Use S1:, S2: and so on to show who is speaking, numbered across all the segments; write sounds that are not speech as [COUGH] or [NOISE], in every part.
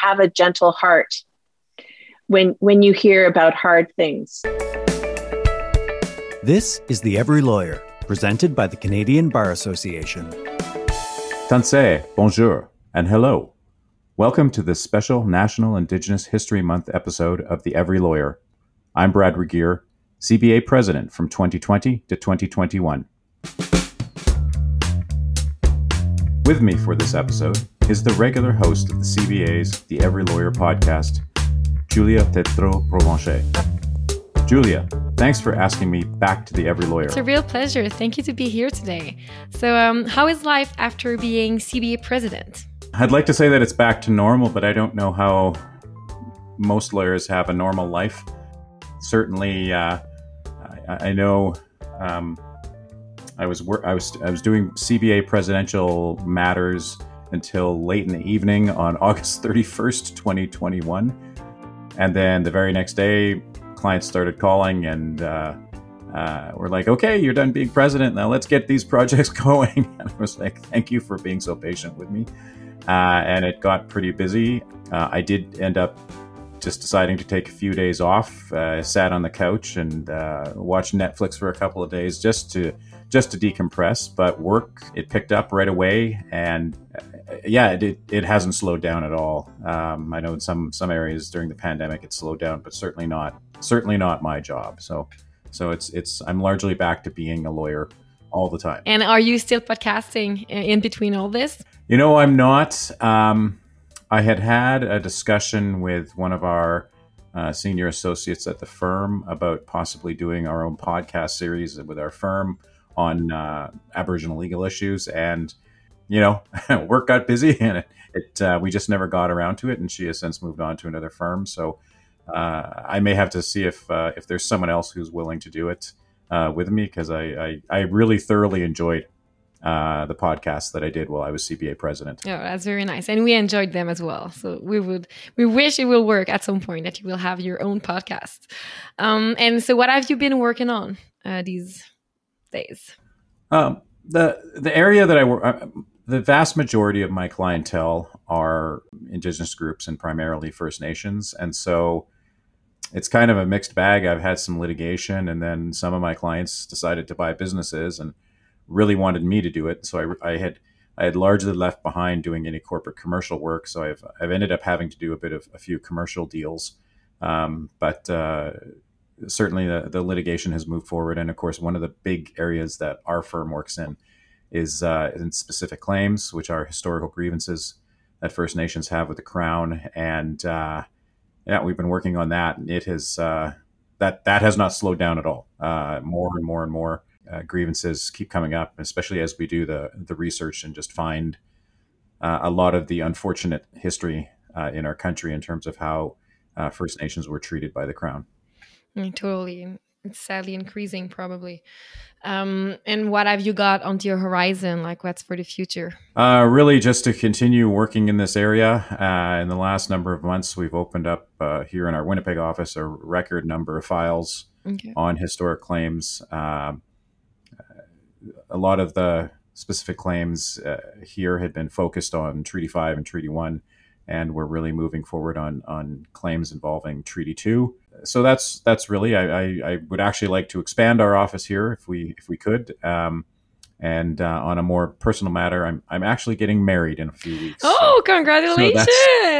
S1: have a gentle heart when when you hear about hard things.
S2: This is the Every Lawyer, presented by the Canadian Bar Association.
S3: Tansi, bonjour, and hello. Welcome to this special National Indigenous History Month episode of The Every Lawyer. I'm Brad Regehr, CBA President from 2020 to 2021. With me for this episode is the regular host of the CBA's The Every Lawyer podcast, Julia Tetreault Provencher. Julia, thanks for asking me back to the Every Lawyer.
S4: It's a real pleasure. Thank you to be here today. So, um, how is life after being CBA president?
S3: I'd like to say that it's back to normal, but I don't know how most lawyers have a normal life. Certainly, uh, I, I, know um, I was I was I was doing CBA presidential matters until late in the evening on [LAUGHS] August 31st, 2021 and then the very next day, clients started calling and uh, uh, we're like, okay, you're done being president. Now let's get these [LAUGHS] projects going. [LAUGHS] And I was like, thank you for being so patient with me. Uh, and it got pretty busy. Uh, I did end up just deciding to take a few days off. Uh, sat on the couch and uh, watched Netflix for a couple of days just to just to decompress. But work it picked up right away, and yeah, it, it hasn't slowed down at all. Um, I know in some some areas during the pandemic it slowed down, but certainly not certainly not my job. So so it's it's I'm largely back to being a lawyer all the time.
S4: And are you still podcasting in between all this?
S3: You know, I'm not. Um, I had had a discussion with one of our uh, senior associates at the firm about possibly doing our own podcast series with our firm on uh, Aboriginal legal issues and you know, [LAUGHS] work got busy [LAUGHS] and it, it uh, we just never got around to it. And she has since moved on to another firm. So uh, I may have to see if uh, if there's someone else who's willing to do it uh, with me because I, I, I really thoroughly enjoyed uh, the podcast that I did while I was CBA president.
S4: Oh, that's very nice, and we enjoyed them as well. So we would we wish it will work at some point that you will have your own podcast. Um, and so, what have you been working on uh, these days?
S3: Um, the the area that I work the vast majority of my clientele are indigenous groups and primarily First Nations. And so it's kind of a mixed bag. I've had some litigation, and then some of my clients decided to buy businesses and really wanted me to do it. So I, I had I had largely left behind doing any corporate commercial work. So I've I've ended up having to do a bit of a few commercial deals, um, but uh, certainly the, the litigation has moved forward. And of course, one of the big areas that our firm works in is uh, in specific claims, which are historical grievances that First Nations have with the Crown, and uh, yeah, we've been working on that, and it has uh, that that has not slowed down at all. Uh, more and more and more uh, grievances keep coming up, especially as we do the the research and just find uh, a lot of the unfortunate history in our country in terms of how First Nations were treated by the Crown.
S4: Mm, totally, it's sadly increasing, probably. Um, and what have you got onto your horizon? Like, what's for the future?
S3: Uh, really, just to continue working in this area. Uh, in the last number of months, we've opened up uh, here in our Winnipeg office a record number of files okay. on historic claims. Um, a lot of the specific claims uh, here had been focused on Treaty 5 and Treaty 1 and we're really moving forward on on claims involving Treaty Two. So that's that's really I, I, I would actually like to expand our office here if we if we could. Um, and uh, on a more personal matter, I'm I'm actually getting married in a few weeks.
S4: Oh, so, congratulations!
S3: So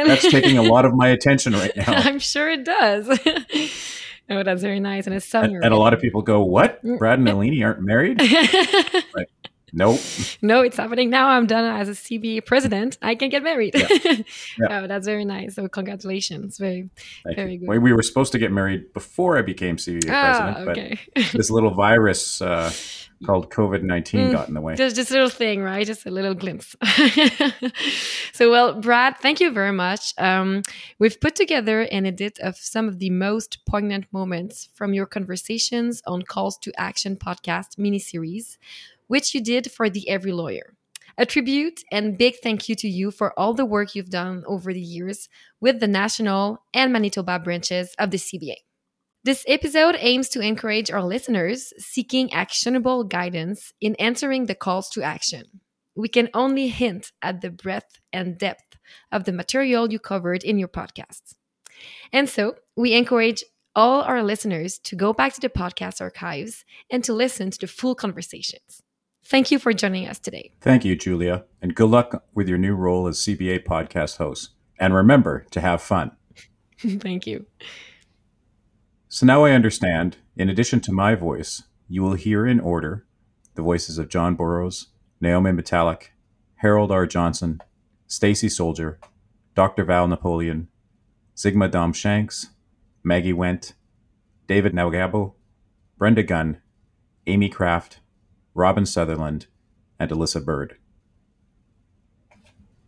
S3: that's, that's, taking a lot of my attention right now. [LAUGHS]
S4: I'm sure it does. [LAUGHS] oh, that's very nice, and it's summer.
S3: And, and a lot of people go, "What? Mm. Brad and Eleni aren't married?" [LAUGHS] like, Nope. [LAUGHS]
S4: no, it's happening now. I'm done as a CBA president. I can get married. Yeah. [LAUGHS] yeah. oh, that's very nice. So congratulations. Very, Thank very you. good.
S3: Well, we were supposed to get married before I became CBA ah, president, okay. but [LAUGHS] this little virus uh, called COVID 19 mm, got in the way.
S4: Just, just a little thing, right? Just a little glimpse. so, well, Brad, thank you very much. Um, we've put together an edit of some of the most poignant moments from your conversations on Calls to Action podcast miniseries which you did for the Every Lawyer. A tribute and big thank you to you for all the work you've done over the years with the national and Manitoba branches of the CBA. This episode aims to encourage our listeners seeking actionable guidance in answering the calls to action. We can only hint at the breadth and depth of the material you covered in your podcasts. And so we encourage all our listeners to go back to the podcast archives and to listen to the full conversations. Thank you for joining us today.
S5: Thank you, Julia, and good luck with your new role as CBA podcast host. And remember to have fun. [LAUGHS]
S4: Thank you.
S5: So now I understand, in addition to my voice, you will hear in order the voices of John Borrows, Naiomi Metallic, Harold R. Johnson, Stacey Soldier, Dr. Val Napoleon, Signa Daum Shanks, Maggie Wente, David Nahwegahbow, Brenda Gunn, Aimee Craft, Robin Sutherland, and Alyssa Bird.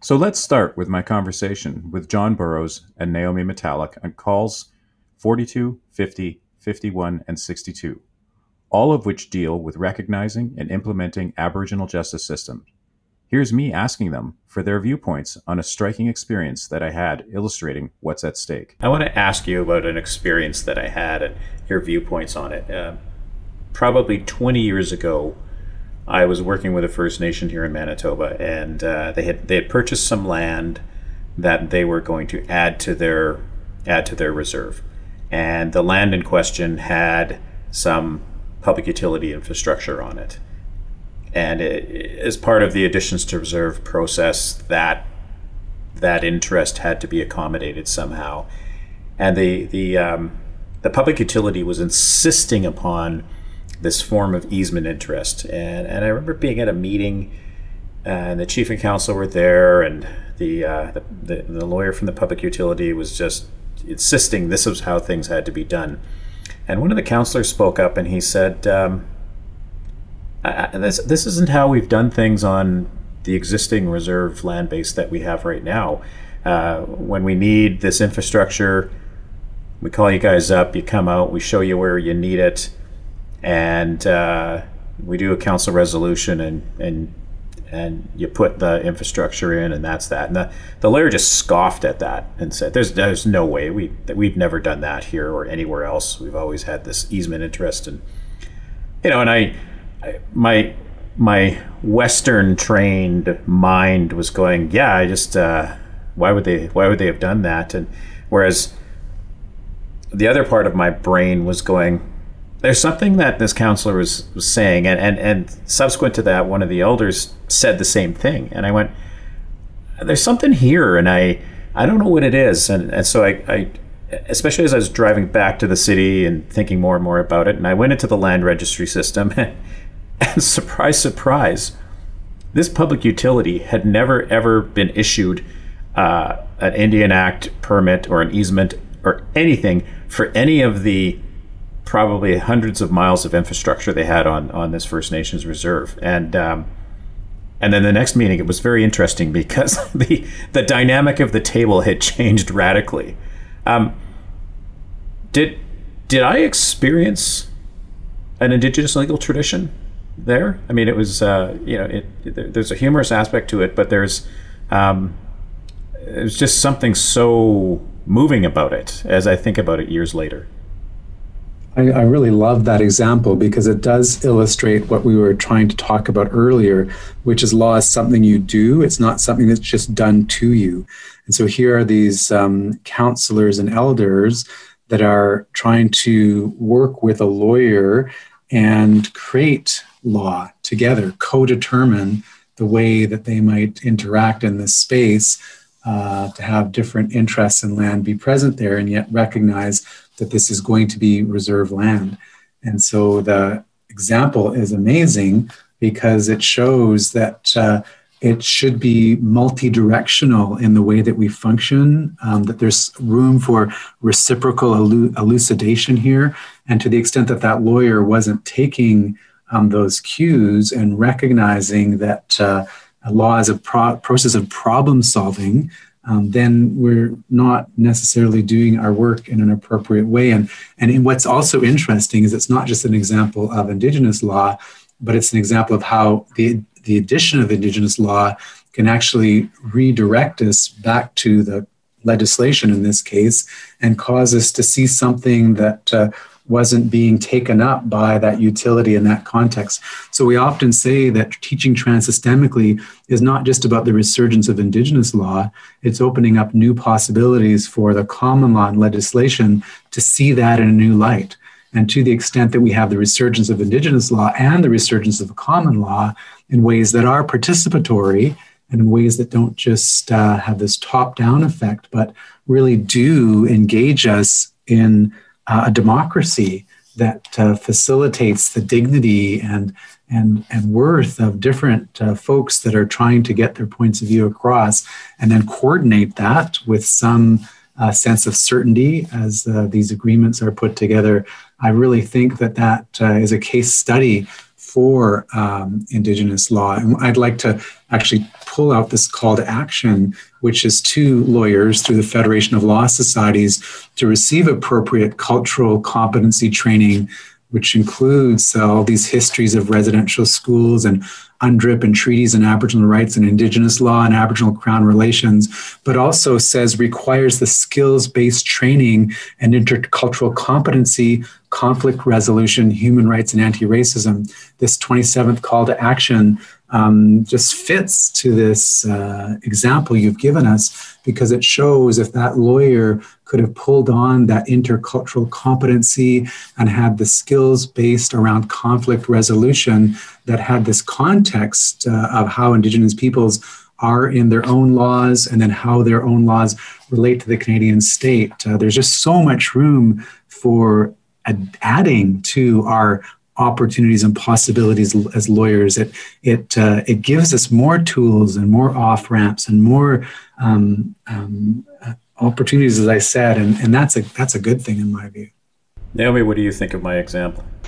S5: So let's start with my conversation with John Borrows and Naiomi Metallic on calls 42, 50, 51, and 62, all of which deal with recognizing and implementing Aboriginal justice systems. Here's me asking them for their viewpoints on a striking experience that I had illustrating what's at stake.
S3: I want to ask you about an experience that I had and your viewpoints on it. Uh, probably 20 years ago, I was working with a First Nation here in Manitoba, and uh, they had they had purchased some land that they were going to add to their add to their reserve, and the land in question had some public utility infrastructure on it, and it, as part of the additions to reserve process, that that interest had to be accommodated somehow, and the the um, the public utility was insisting upon this form of easement interest. And, and I remember being at a meeting, uh, and the chief and council were there, and the, uh, the, the, the lawyer from the public utility was just insisting this was how things had to be done. And one of the councilors spoke up and he said, um, this, this isn't how we've done things on the existing reserve land base that we have right now. Uh, when we need this infrastructure, we call you guys up, you come out, we show you where you need it and uh, we do a council resolution and and and you put the infrastructure in and that's that. And the, the lawyer just scoffed at that and said there's there's no way. We we've never done that here or anywhere else. We've always had this easement interest. And you know and I, I my my western trained mind was going yeah I just uh, why would they why would they have done that? And whereas the other part of my brain was going there's something that this counselor was, was saying, and, and, and subsequent to that, one of the elders said the same thing. And I went, there's something here, and I, I don't know what it is. And, and so I, I, especially as I was driving back to the city and thinking more and more about it, and I went into the land registry system, and, [LAUGHS] and surprise, surprise, this public utility had never ever been issued uh, an Indian Act permit or an easement or anything for any of the probably hundreds of miles of infrastructure they had on on this First Nations reserve, and um, and then the next meeting it was very interesting because [LAUGHS] the the dynamic of the table had changed radically. Um, did did I experience an Indigenous legal tradition there? I mean, it was uh, you know it, it, there's a humorous aspect to it, but there's um, there's just something so moving about it as I think about it years later.
S6: I, I, really love that example because it does illustrate what we were trying to talk about earlier, which is law is something you do. It's not something that's just done to you. And so here are these um, counselors and elders that are trying to work with a lawyer and create law together, co determine the way that they might interact in this space uh, to have different interests in land be present there and yet recognize that this is going to be reserve land. And so the example is amazing because it shows that uh, it should be multi-directional in the way that we function um, that there's room for reciprocal elucidation here and to the extent that that lawyer wasn't taking um, those cues and recognizing that uh, law is a pro- process of problem solving um, then we're not necessarily doing our work in an appropriate way. And, and what's also interesting is it's not just an example of Indigenous law, but it's an example of how the, the addition of Indigenous law can actually redirect us back to the legislation in this case and cause us to see something that uh, wasn't being taken up by that utility in that context. So we often say that teaching transsystemically is not just about the resurgence of Indigenous law, it's opening up new possibilities for the common law and legislation to see that in a new light. And to the extent that we have the resurgence of Indigenous law and the resurgence of common law in ways that are participatory and in ways that don't just uh, have this top down effect, but really do engage us in uh, a democracy that uh, facilitates the dignity and and and worth of different uh, folks that are trying to get their points of view across, and then coordinate that with some uh, sense of certainty as uh, these agreements are put together. I really think that that uh, is a case study for um, Indigenous law. And I'd like to actually pull out this call to action, which is to lawyers through the Federation of Law Societies to receive appropriate cultural competency training which includes uh, all these histories of residential schools and UNDRIP and treaties and Aboriginal rights and Indigenous law and Aboriginal Crown relations, but also says requires the skills based training and intercultural competency, conflict resolution, human rights, and anti racism. This 27th call to action um, just fits to this uh, example you've given us because it shows if that lawyer could have pulled on that intercultural competency and had the skills based around conflict resolution that had this context uh, of how Indigenous peoples are in their own laws and then how their own laws relate to the Canadian state. Uh, there's just so much room for adding to our opportunities and possibilities as lawyers. It it uh, it gives us more tools and more off ramps and more um, um, uh, opportunities, as I said, and, and that's a that's a good thing in my view.
S7: Naiomi, what do you think of my example? [LAUGHS]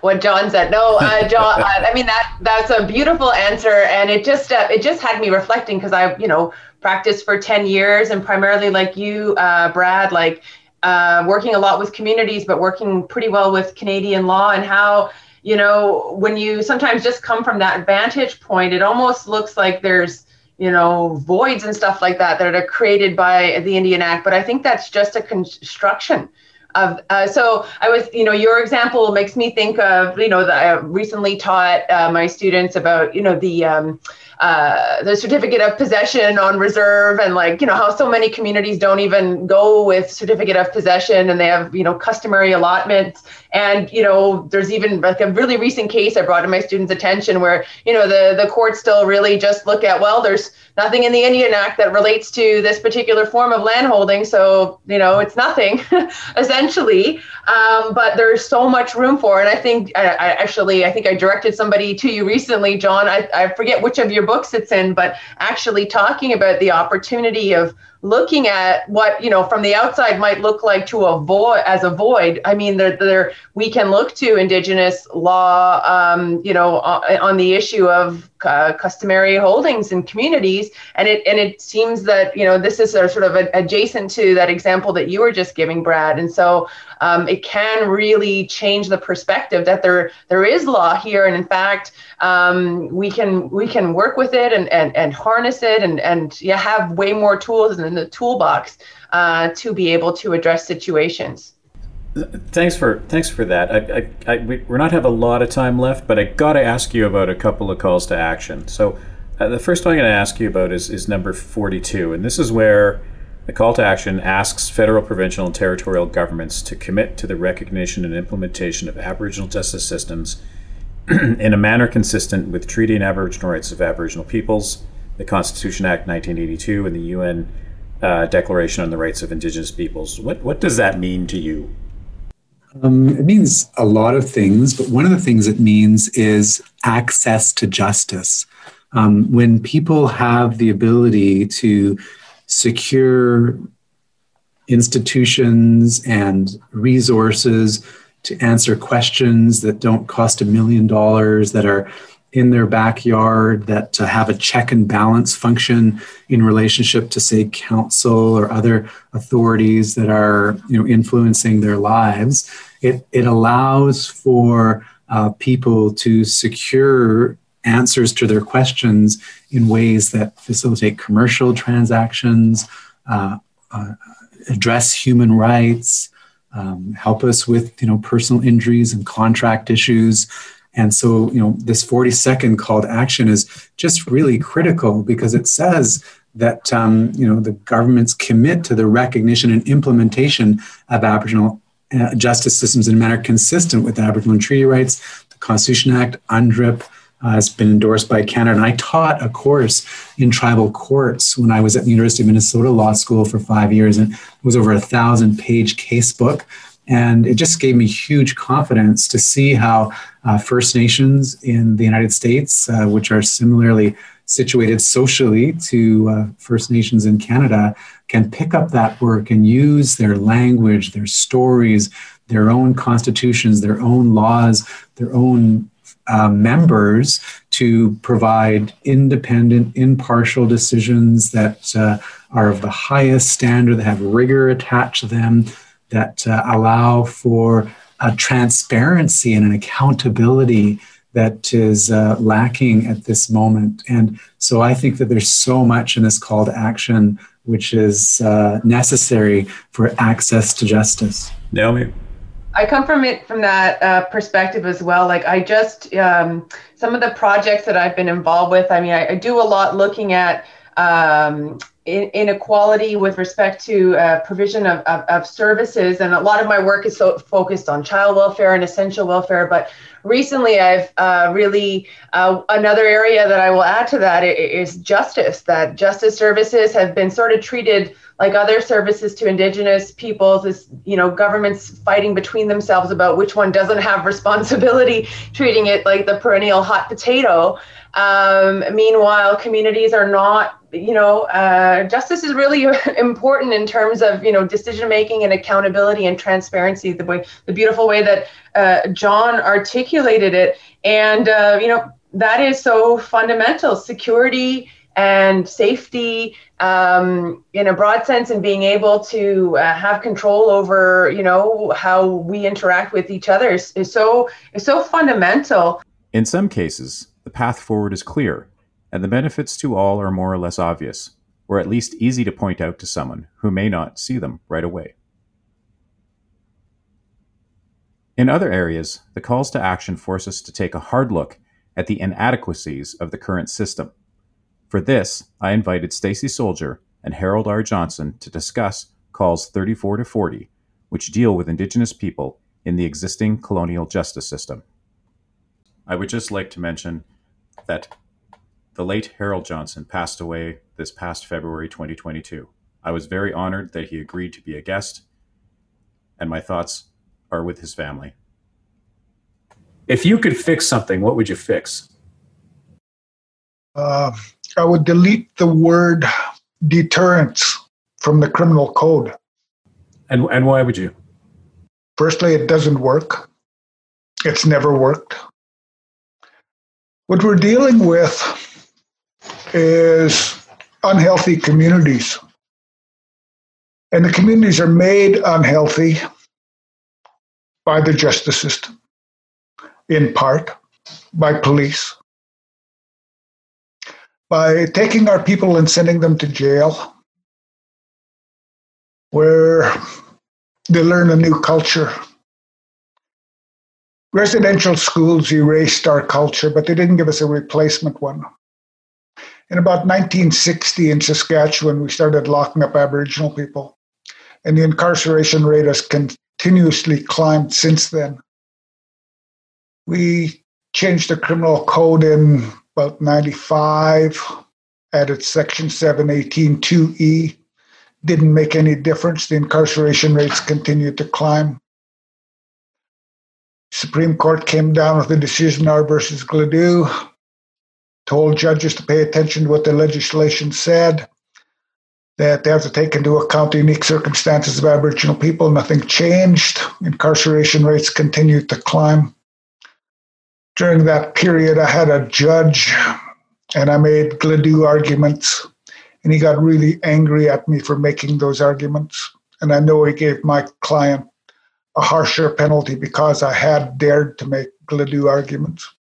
S8: what John said. No, uh, John. Uh, I mean that that's a beautiful answer, and it just uh, it just had me reflecting because I you know practiced for ten years and primarily like you, uh, Brad, like uh, working a lot with communities, but working pretty well with Canadian law and how, you know, when you sometimes just come from that vantage point, it almost looks like there's, you know, voids and stuff like that that are created by the Indian Act. But I think that's just a construction of uh, so i was you know your example makes me think of you know that i recently taught uh, my students about you know the um, uh, the certificate of possession on reserve and like you know how so many communities don't even go with certificate of possession and they have you know customary allotments. And you know there's even like a really recent case i brought to my students attention where you know the the courts still really just look at well there's nothing in the indian act that relates to this particular form of landholding so you know it's nothing [LAUGHS] essentially. Um, but there's so much room for and i think I, I, actually i think i directed somebody to you recently john. I, I forget which of your books it's in but actually talking about the opportunity of looking at what you know from the outside might look like to avoid as a void. I mean there, there we can look to indigenous law um, you know on, on, the issue of uh, customary holdings in communities. And it and it seems that you know this is sort of a, adjacent to that example that you were just giving brad. And so um, it can really change the perspective that there there is law here. And in fact um, we can we can work with it and and, and harness it and and yeah have way more tools the toolbox uh, to be able to address situations.
S7: Thanks for thanks for that. I, I, I, we're not have a lot of time left, but I got to ask you about a couple of calls to action. So, uh, the first one I'm going to ask you about is is number 42, and this is where the call to action asks federal, provincial, and territorial governments to commit to the recognition and implementation of Aboriginal justice systems [CLEARS THROAT] in a manner consistent with Treaty and Aboriginal Rights of Aboriginal Peoples, the Constitution Act 1982, and the UN uh, Declaration on the Rights of Indigenous Peoples. What, what does that mean to you?
S6: Um, it means a lot of things, but one of the things it means is access to justice. Um, when people have the ability to secure institutions and resources to answer questions that don't cost a million dollars, that are in their backyard, that to have a check and balance function in relationship to, say, council or other authorities that are you know, influencing their lives. It, it allows for uh, people to secure answers to their questions in ways that facilitate commercial transactions, uh, uh, address human rights, um, help us with you know personal injuries and contract issues. And so, you know, this 40 second call to action is just really critical because it says that, um, you know, the governments commit to the recognition and implementation of Aboriginal uh, justice systems in a manner consistent with Aboriginal treaty rights, the Constitution Act, UNDRIP, uh, has been endorsed by Canada. And I taught a course in tribal courts when I was at the University of Minnesota Law School for five years, and it was over a thousand page case book. And it just gave me huge confidence to see how uh, First Nations in the United States, uh, which are similarly situated socially to uh, First Nations in Canada, can pick up that work and use their language, their stories, their own constitutions, their own laws, their own uh, members to provide independent, impartial decisions that uh, are of the highest standard, that have rigor attached to them, that uh, allow for a transparency and an accountability that is uh, lacking at this moment. And so I think that there's so much in this call to action which is uh, necessary for access to justice.
S7: Naiomi,
S8: I come from it from that uh, perspective as well. Like I just um, some of the projects that I've been involved with. I mean, I, I do a lot looking at um, in, inequality with respect to uh, provision of, of, of, services, and a lot of my work is so focused on child welfare and essential welfare. But recently, I've uh, really uh, another area that I will add to that is justice. That justice services have been sort of treated like other services to indigenous peoples is you know governments fighting between themselves about which one doesn't have [LAUGHS] responsibility treating it like the perennial hot potato um, meanwhile communities are not you know uh, justice is really [LAUGHS] important in terms of you know decision making and accountability and transparency the way the beautiful way that uh, john articulated it. And uh, you know that is so fundamental security and safety um, in a broad sense and being able to uh, have control over you know how we interact with each other is, is so is so fundamental.
S3: In some cases the path forward is clear and the benefits to all are more or less obvious or at least easy to point out to someone who may not see them right away in other areas the calls to action force us to take a hard look at the inadequacies of the current system for this, I invited Stacey Soldier and Harold R. Johnson to discuss calls 34 to 40, which deal with Indigenous people in the existing colonial justice system. I would just like to mention that the late Harold Johnson passed away this past February 2022. I was very honored that he agreed to be a guest, and my thoughts are with his family.
S9: If you could fix something, what would you fix?
S10: Uh, I would delete the word deterrence from the criminal code.
S9: And, and why would you?
S10: Firstly, it doesn't work. It's never worked. What we're dealing with is unhealthy communities. And the communities are made unhealthy by the justice system, in part by police, by taking our people and sending them to jail, where they learn a new culture. Residential schools erased our culture, but they didn't give us a replacement one. In about 1960 in Saskatchewan, we started locking up Aboriginal people, and the incarceration rate has continuously climbed since then. We changed the criminal code in about 95, added Section 718 2E. Didn't make any difference. The incarceration rates continued to climb. Supreme Court came down with a decision, R versus Gladue, told judges to pay attention to what the legislation said, that they have to take into account the unique circumstances of Aboriginal people. Nothing changed. Incarceration rates continued to climb during that period, I had a judge and I made Gladue arguments, and he got really angry at me for making those arguments. And I know he gave my client a harsher penalty because I had dared to make Gladue arguments.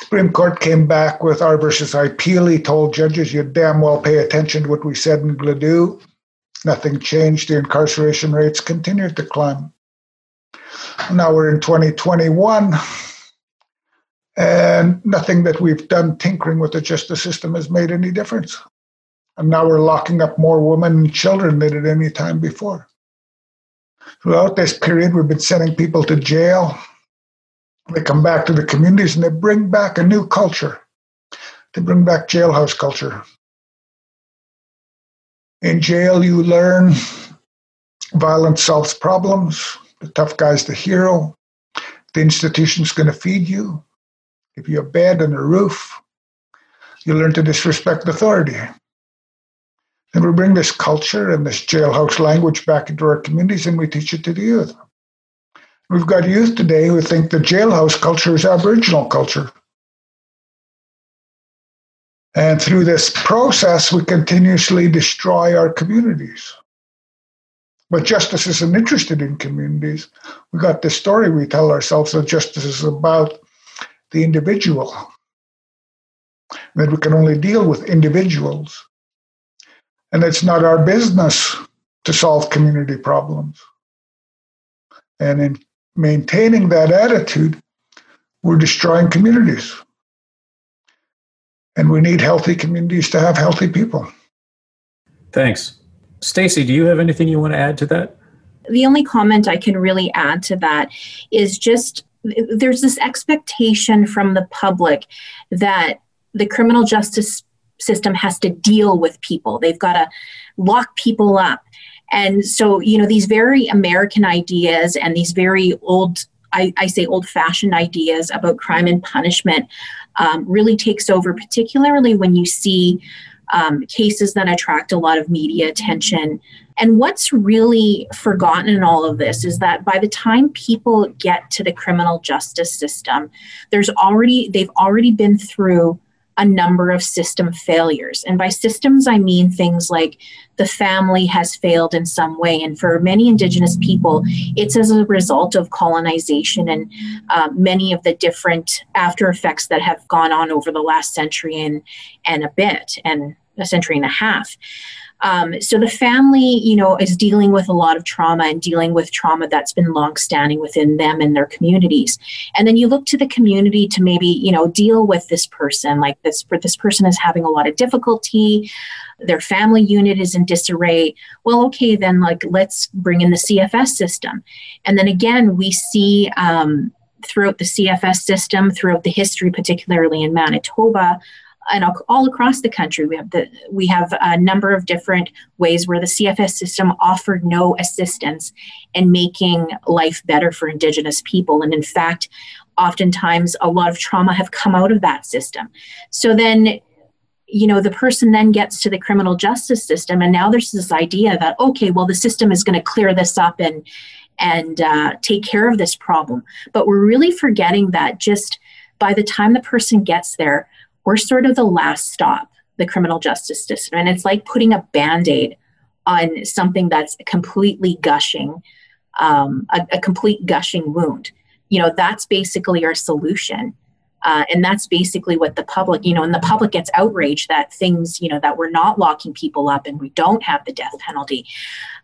S10: Supreme Court came back with R versus. He told judges, you damn well pay attention to what we said in Gladue. Nothing changed. The incarceration rates continued to climb. Now we're in 2021, and nothing that we've done tinkering with the justice system has made any difference. And now we're locking up more women and children than at any time before. Throughout this period, we've been sending people to jail. They come back to the communities and they bring back a new culture. They bring back jailhouse culture. In jail, you learn violence solves problems. The tough guy's the hero. The institution's going to feed you, give you a bed and a roof. You learn to disrespect authority. And we bring this culture and this jailhouse language back into our communities and we teach it to the youth. We've got youth today who think the jailhouse culture is Aboriginal culture. And through this process, we continuously destroy our communities. But justice isn't interested in communities. We got this story we tell ourselves that justice is about the individual, that we can only deal with individuals. And it's not our business to solve community problems. And in maintaining that attitude, we're destroying communities. And we need healthy communities to have healthy people.
S9: Thanks. Stacey, do you have anything you want to add to that?
S11: The only comment I can really add to that is just there's this expectation from the public that the criminal justice system has to deal with people. They've got to lock people up. And so, you know, these very American ideas and these very old, I, I say old fashioned ideas about crime and punishment um, really takes over, particularly when you see um, cases that attract a lot of media attention. And what's really forgotten in all of this is that by the time people get to the criminal justice system, there's already, they've already been through a number of system failures. And by systems, I mean things like the family has failed in some way. And for many Indigenous people, it's as a result of colonization and uh, many of the different after effects that have gone on over the last century and, and a bit, and a century and a half. Um, so the family, you know, is dealing with a lot of trauma and dealing with trauma that's been longstanding within them and their communities. And then you look to the community to maybe, you know, deal with this person. Like this, this person is having a lot of difficulty. Their family unit is in disarray. Well, okay, then like let's bring in the CFS system. And then again, we see um, throughout the CFS system, throughout the history, particularly in Manitoba, and all across the country we have the we have a number of different ways where the cfs system offered no assistance in making life better for indigenous people. And in fact oftentimes a lot of trauma have come out of that system. So then you know the person then gets to the criminal justice system and now there's this idea that okay well the system is going to clear this up and and uh, take care of this problem. But we're really forgetting that just by the time the person gets there we're sort of the last stop, the criminal justice system. And it's like putting a band aid on something that's completely gushing, um, a, a, complete gushing wound. You know, that's basically our solution. Uh, and that's basically what the public, you know, and the public gets outraged that things, you know, that we're not locking people up and we don't have the death penalty.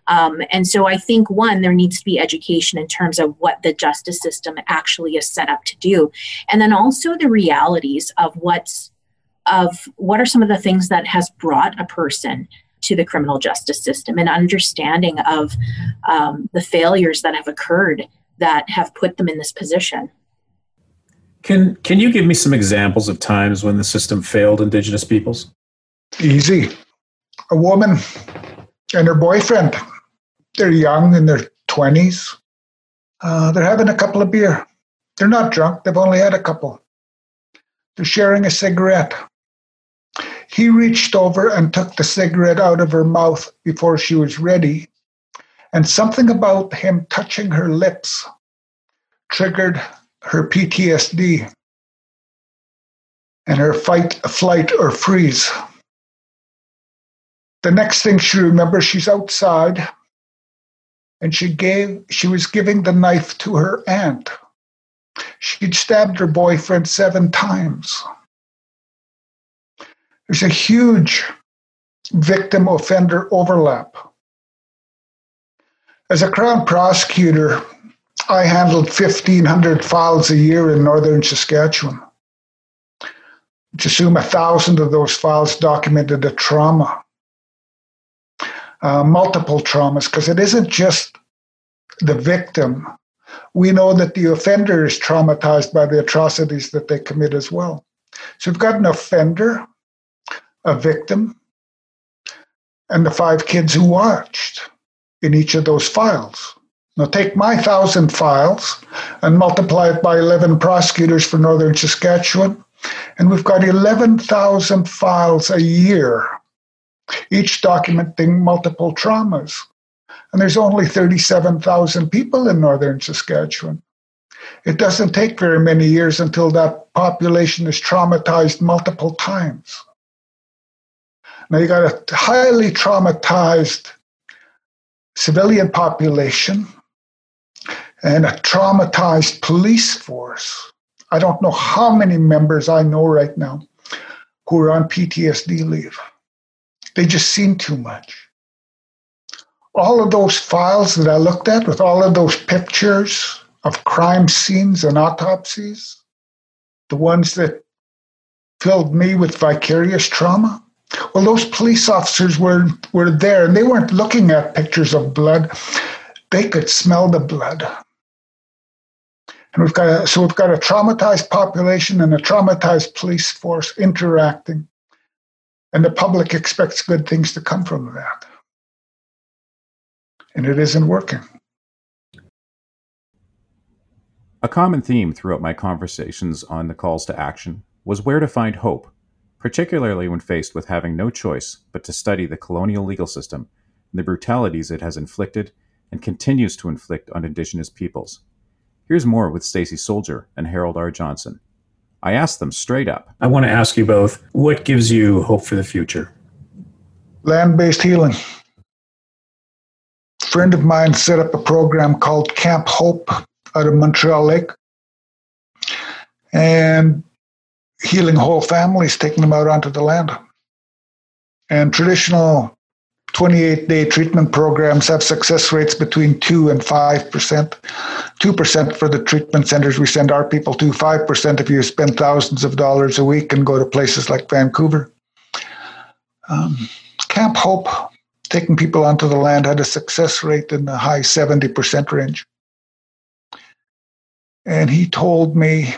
S11: Um, and so I think, one, there needs to be education in terms of what the justice system actually is set up to do. And then also the realities of what's of what are some of the things that has brought a person to the criminal justice system and understanding of um, the failures that have occurred that have put them in this position.
S9: Can can you give me some examples of times when the system failed Indigenous peoples?
S10: Easy. A woman and her boyfriend. They're young in their twenties. Uh, they're having a couple of beer. They're not drunk. They've only had a couple. They're sharing a cigarette. He reached over and took the cigarette out of her mouth before she was ready, and something about him touching her lips triggered her PTSD and her fight, flight, or freeze. The next thing she remembers, she's outside and she gave she was giving the knife to her aunt. She'd stabbed her boyfriend seven times. There's a huge victim offender overlap. As a Crown prosecutor, I handled 1,500 files a year in northern Saskatchewan. Let's assume a thousand of those files documented a trauma, uh, multiple traumas, because it isn't just the victim. We know that the offender is traumatized by the atrocities that they commit as well. So we've got an offender, a victim, and the five kids who watched in each of those files. Now take my thousand files and multiply it by 11 prosecutors for Northern Saskatchewan, and we've got 11,000 files a year, each documenting multiple traumas. And there's only 37,000 people in Northern Saskatchewan. It doesn't take very many years until that population is traumatized multiple times. Now you got a highly traumatized civilian population and a traumatized police force. I don't know how many members I know right now who are on PTSD leave. They just seen too much. All of those files that I looked at with all of those pictures of crime scenes and autopsies, the ones that filled me with vicarious trauma, well, those police officers were, were there and they weren't looking at pictures of blood. They could smell the blood. And we've got a, so we've got a traumatized population and a traumatized police force interacting. And the public expects good things to come from that. And it isn't working.
S3: A common theme throughout my conversations on the calls to action was where to find hope, particularly when faced with having no choice but to study the colonial legal system and the brutalities it has inflicted and continues to inflict on Indigenous peoples. Here's more with Stacey Soldier and Harold R. Johnson. I asked them straight up.
S9: I want to ask you both what gives you hope for the future?
S10: Land based healing. A friend of mine set up a program called Camp Hope out of Montreal Lake. And healing whole families, taking them out onto the land. And traditional 28 day treatment programs have success rates between 2 and 5%. 2% for the treatment centers we send our people to, 5% if you spend thousands of dollars a week and go to places like Vancouver. Um, Camp Hope, taking people onto the land, had a success rate in the high 70% range. And he told me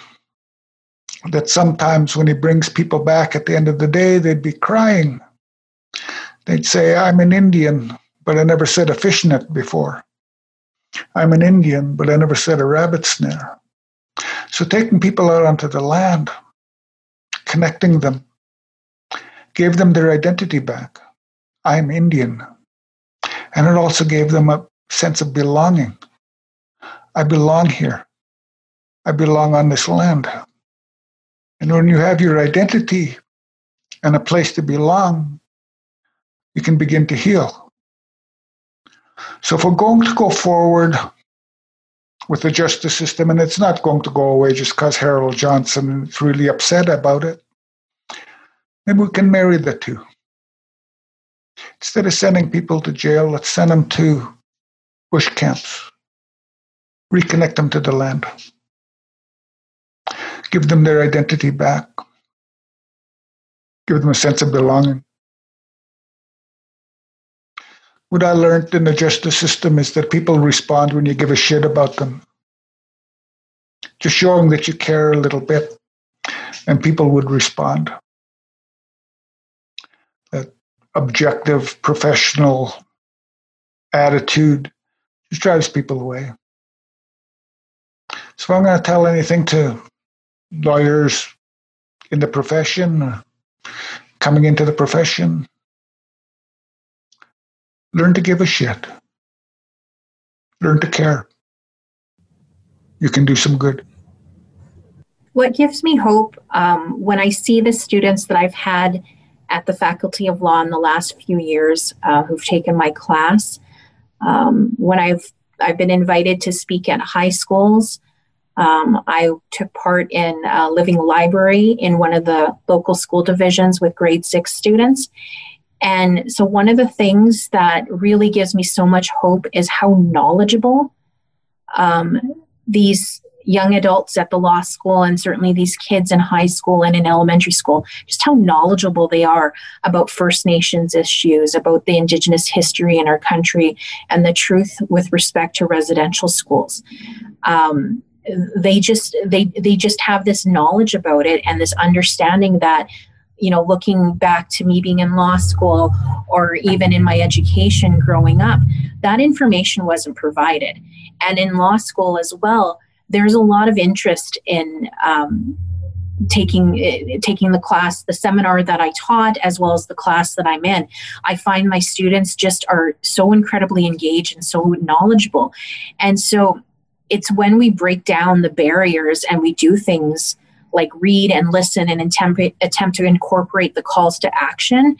S10: that sometimes when he brings people back at the end of the day, they'd be crying They'd say, I'm an Indian, but I never said a fishnet before. I'm an Indian, but I never said a rabbit snare. So taking people out onto the land, connecting them, gave them their identity back. I'm Indian. And it also gave them a sense of belonging. I belong here. I belong on this land. And when you have your identity and a place to belong, you can begin to heal. So, if we're going to go forward with the justice system, and it's not going to go away just because Harold Johnson is really upset about it, maybe we can marry the two. Instead of sending people to jail, let's send them to bush camps, reconnect them to the land, give them their identity back, give them a sense of belonging what I learned in the justice system is that people respond when you give a shit about them. Just showing that you care a little bit, and people would respond. That objective, professional attitude just drives people away. So, if I'm going to tell anything to lawyers in the profession, coming into the profession, Learn to give a shit. Learn to care. You can do some good.
S11: What gives me hope um, when I see the students that I've had at the Faculty of Law in the last few years uh, who've taken my class, um, when I've I've been invited to speak at high schools. Um, I took part in a living library in one of the local school divisions with grade six students. And so, one of the things that really gives me so much hope is how knowledgeable um, these young adults at the law school and certainly these kids in high school and in elementary school, just how knowledgeable they are about First Nations issues, about the Indigenous history in our country, and the truth with respect to residential schools. Um, they just they they just have this knowledge about it and this understanding that you know looking back to me being in law school or even in my education growing up that information wasn't provided. And in law school as well there's a lot of interest in um, taking uh, taking the class the seminar that i taught as well as the class that i'm in. I find my students just are so incredibly engaged and so knowledgeable. And so it's when we break down the barriers and we do things like read and listen and attempt, to incorporate the calls to action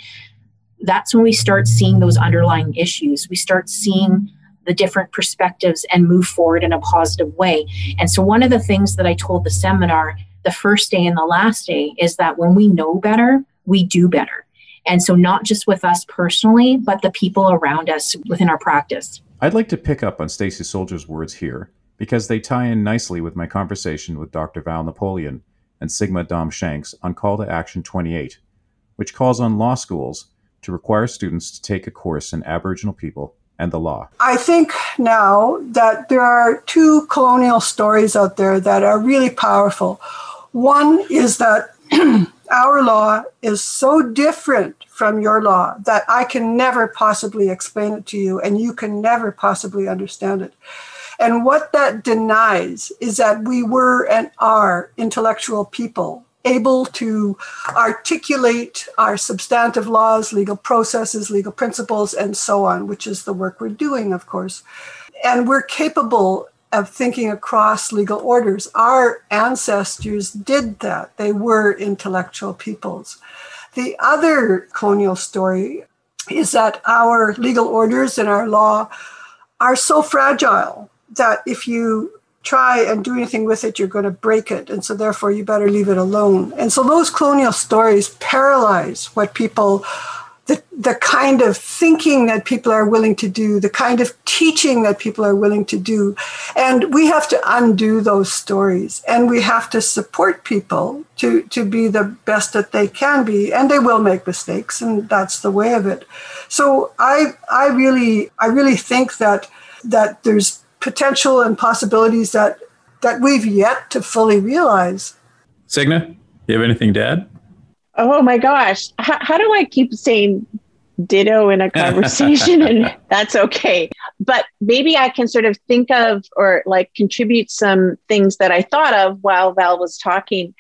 S11: that's when we start seeing those underlying issues we start seeing the different perspectives and move forward in a positive way. And so, one of the things that I told the seminar the first day and the last day is that when we know better, we do better. And so, not just with us personally, but the people around us within our practice.
S3: I'd like to pick up on Stacey Soldier's words here because they tie in nicely with my conversation with Dr. Val Napoleon and Signa Daum Shanks on Call to Action 28, which calls on law schools to require students to take a course in Aboriginal people and the law?
S12: I think now that there are two colonial stories out there that are really powerful. One is that [CLEARS THROAT] our law is so different from your law that I can never possibly explain it to you and you can never possibly understand it. And what that denies is that we were and are intellectual people able to articulate our substantive laws, legal processes, legal principles, and so on, which is the work we're doing, of course. And we're capable of thinking across legal orders. Our ancestors did that, they were intellectual peoples. The other colonial story is that our legal orders and our law are so fragile that if you try and do anything with it, you're going to break it. And so, therefore, you better leave it alone. And so, those colonial stories paralyze what people, the, the kind of thinking that people are willing to do, the kind of teaching that people are willing to do. And we have to undo those stories and we have to support people to, to be the best that they can be. And they will make mistakes, and that's the way of it. So, I, I really, I really think that that there's potential and possibilities that that we've yet to fully realize.
S9: Signa, you have anything to add?
S1: Oh my gosh. How, how do I keep saying ditto in a [LAUGHS] conversation and that's okay but maybe i can sort of think of or like contribute some things that i thought of while val was talking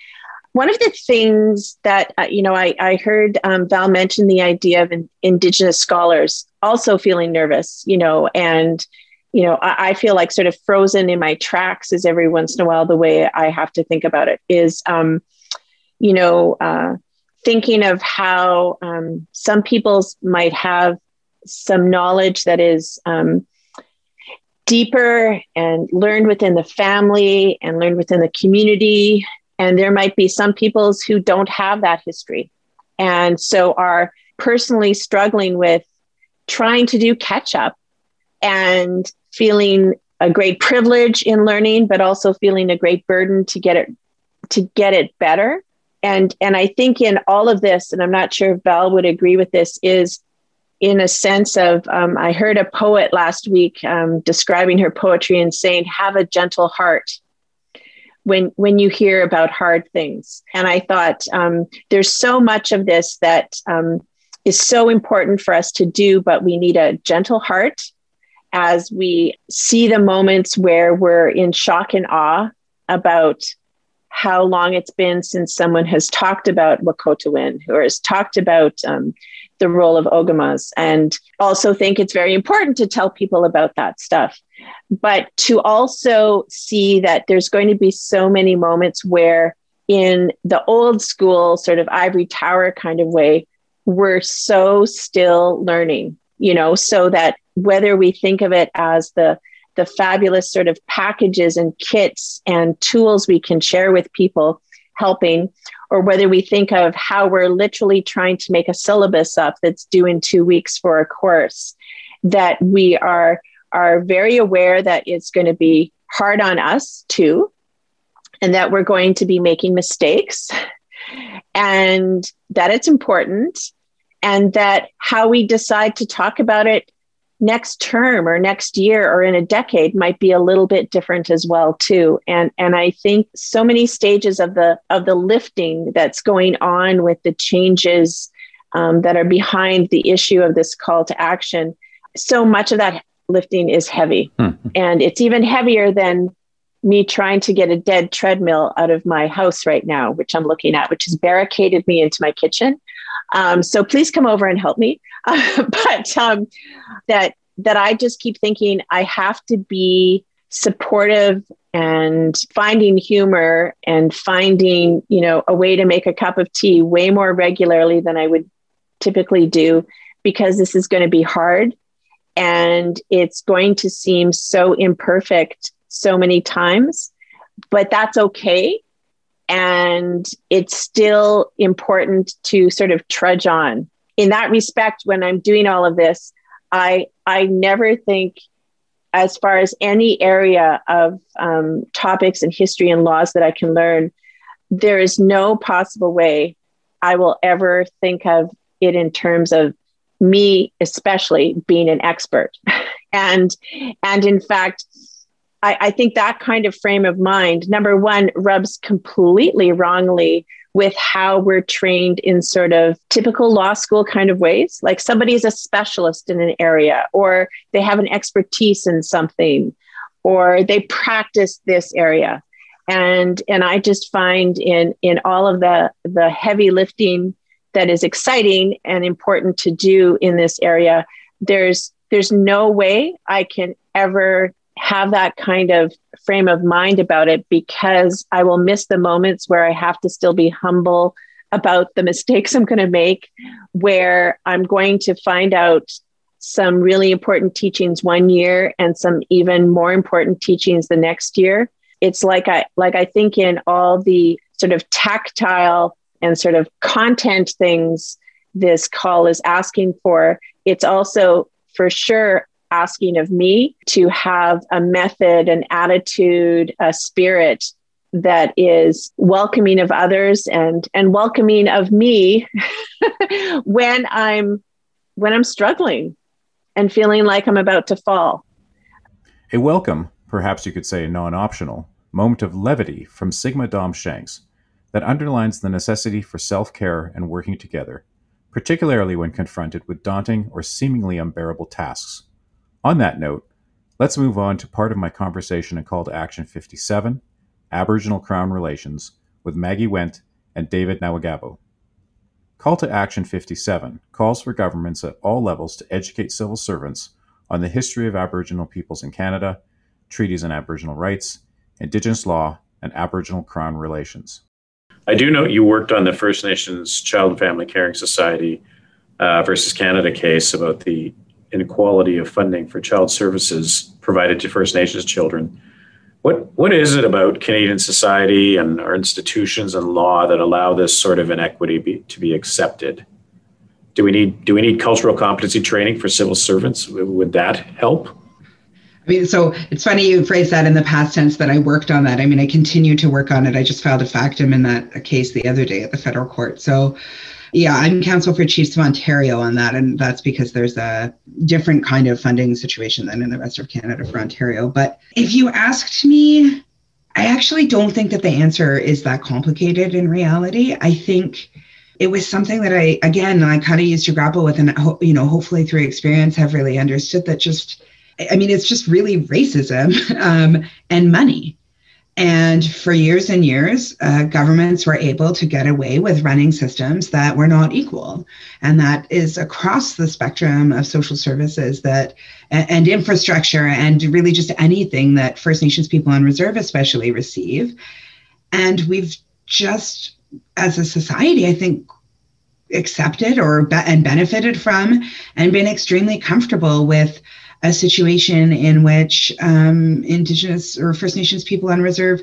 S1: one of the things that uh, you know i, I heard um, val mention the idea of in, indigenous scholars also feeling nervous you know and you know, I, I, feel like sort of frozen in my tracks is every once in a while the way I have to think about it is, um, you know, uh, thinking of how um, some people's might have some knowledge that is um, deeper and learned within the family and learned within the community. And there might be some peoples who don't have that history and so are personally struggling with trying to do catch up and feeling a great privilege in learning, but also feeling a great burden to get it to get it better. And and I think in all of this, and I'm not sure if Val would agree with this, is in a sense of um, I heard a poet last week um, describing her poetry and saying, "Have a gentle heart." When when you hear about hard things, and I thought um, there's so much of this that um, is so important for us to do, but we need a gentle heart as we see the moments where we're in shock and awe about how long it's been since someone has talked about Wahkohtowin or has talked about um, the role of Ogamas, and also think it's very important to tell people about that stuff. But to also see that there's going to be so many moments where, in the old school, sort of ivory tower kind of way, we're so still learning, you know, so that whether we think of it as the the fabulous sort of packages and kits and tools we can share with people helping, or whether we think of how we're literally trying to make a syllabus up that's due in two weeks for a course, that we are are very aware that it's going to be hard on us too, and that we're going to be making mistakes, and that it's important, and that how we decide to talk about it next term or next year or in a decade might be a little bit different as well too. And and i think so many stages of the of the lifting that's going on with the changes um, that are behind the issue of this call to action so much of that lifting is heavy. Hmm. and it's even heavier than me trying to get a dead treadmill out of my house right now which i'm looking at which has barricaded me into my kitchen um, so please come over and help me. [LAUGHS] But um, that that I just keep thinking I have to be supportive and finding humor and finding you know a way to make a cup of tea way more regularly than I would typically do because this is going to be hard. And it's going to seem so imperfect so many times but that's okay and it's still important to sort of trudge on in that respect, when I'm doing all of this, I I never think, as far as any area of um, topics and history and laws that I can learn, there is no possible way I will ever think of it in terms of me, especially being an expert, [LAUGHS] and and in fact. I, I think that kind of frame of mind, number one, rubs completely wrongly with how we're trained in sort of typical law school kind of ways. Like somebody is a specialist in an area, or they have an expertise in something, or they practice this area. And and I just find in in all of the the heavy lifting that is exciting and important to do in this area, there's there's no way I can ever have that kind of frame of mind about it because I will miss the moments where I have to still be humble about the [LAUGHS] mistakes I'm going to make, where I'm going to find out some really important teachings one year and some even more important teachings the next year. It's like I like I think in all the sort of tactile and sort of content things this call is asking for, it's also for sure asking of me to have a method, an attitude, a spirit that is welcoming of others and and welcoming of me [LAUGHS] when I'm when I'm struggling and feeling like I'm about to fall.
S3: A welcome, perhaps you could say a non-optional, moment of levity from Signa Daum Shanks that underlines the necessity for self-care and working together, particularly when confronted with daunting or seemingly unbearable tasks. On that note, let's move on to part of my conversation and Call to Action 57 Aboriginal Crown Relations with Maggie Wente and David Nahwegahbow. Call to Action 57 calls for governments at all levels to educate civil servants on the history of Aboriginal peoples in Canada, treaties on Aboriginal rights, Indigenous law, and Aboriginal Crown relations.
S9: I do note you worked on the First Nations Child and Family Caring Society uh, versus Canada case about the inequality of funding for child services provided to First Nations children. What what is it about Canadian society and our institutions and law that allow this sort of inequity be, to be accepted? Do we need do we need cultural competency training for civil servants? Would that help?
S13: I mean, so it's funny you phrase that in the past tense that I worked on that. I mean, I continue to work on it. I just filed a factum in that case the other day at the federal court. So yeah, I'm counsel for Chiefs of Ontario on that, and that's because there's a different kind of funding situation than in the rest of Canada for Ontario. But if you asked me, I actually don't think that the answer is that complicated in reality. I think it was something that I, again, I kind of used to grapple with, and you know, hopefully through experience, have really understood that just, I mean, it's just really racism [LAUGHS] um, and money. And for years and years, uh, governments were able to get away with running systems that were not equal. And that is across the spectrum of social services that and infrastructure and really just anything that First Nations people on reserve especially receive. And we've just, as a society, I think, accepted or be- and benefited from and been extremely comfortable with a situation in which um, Indigenous or First Nations people on reserve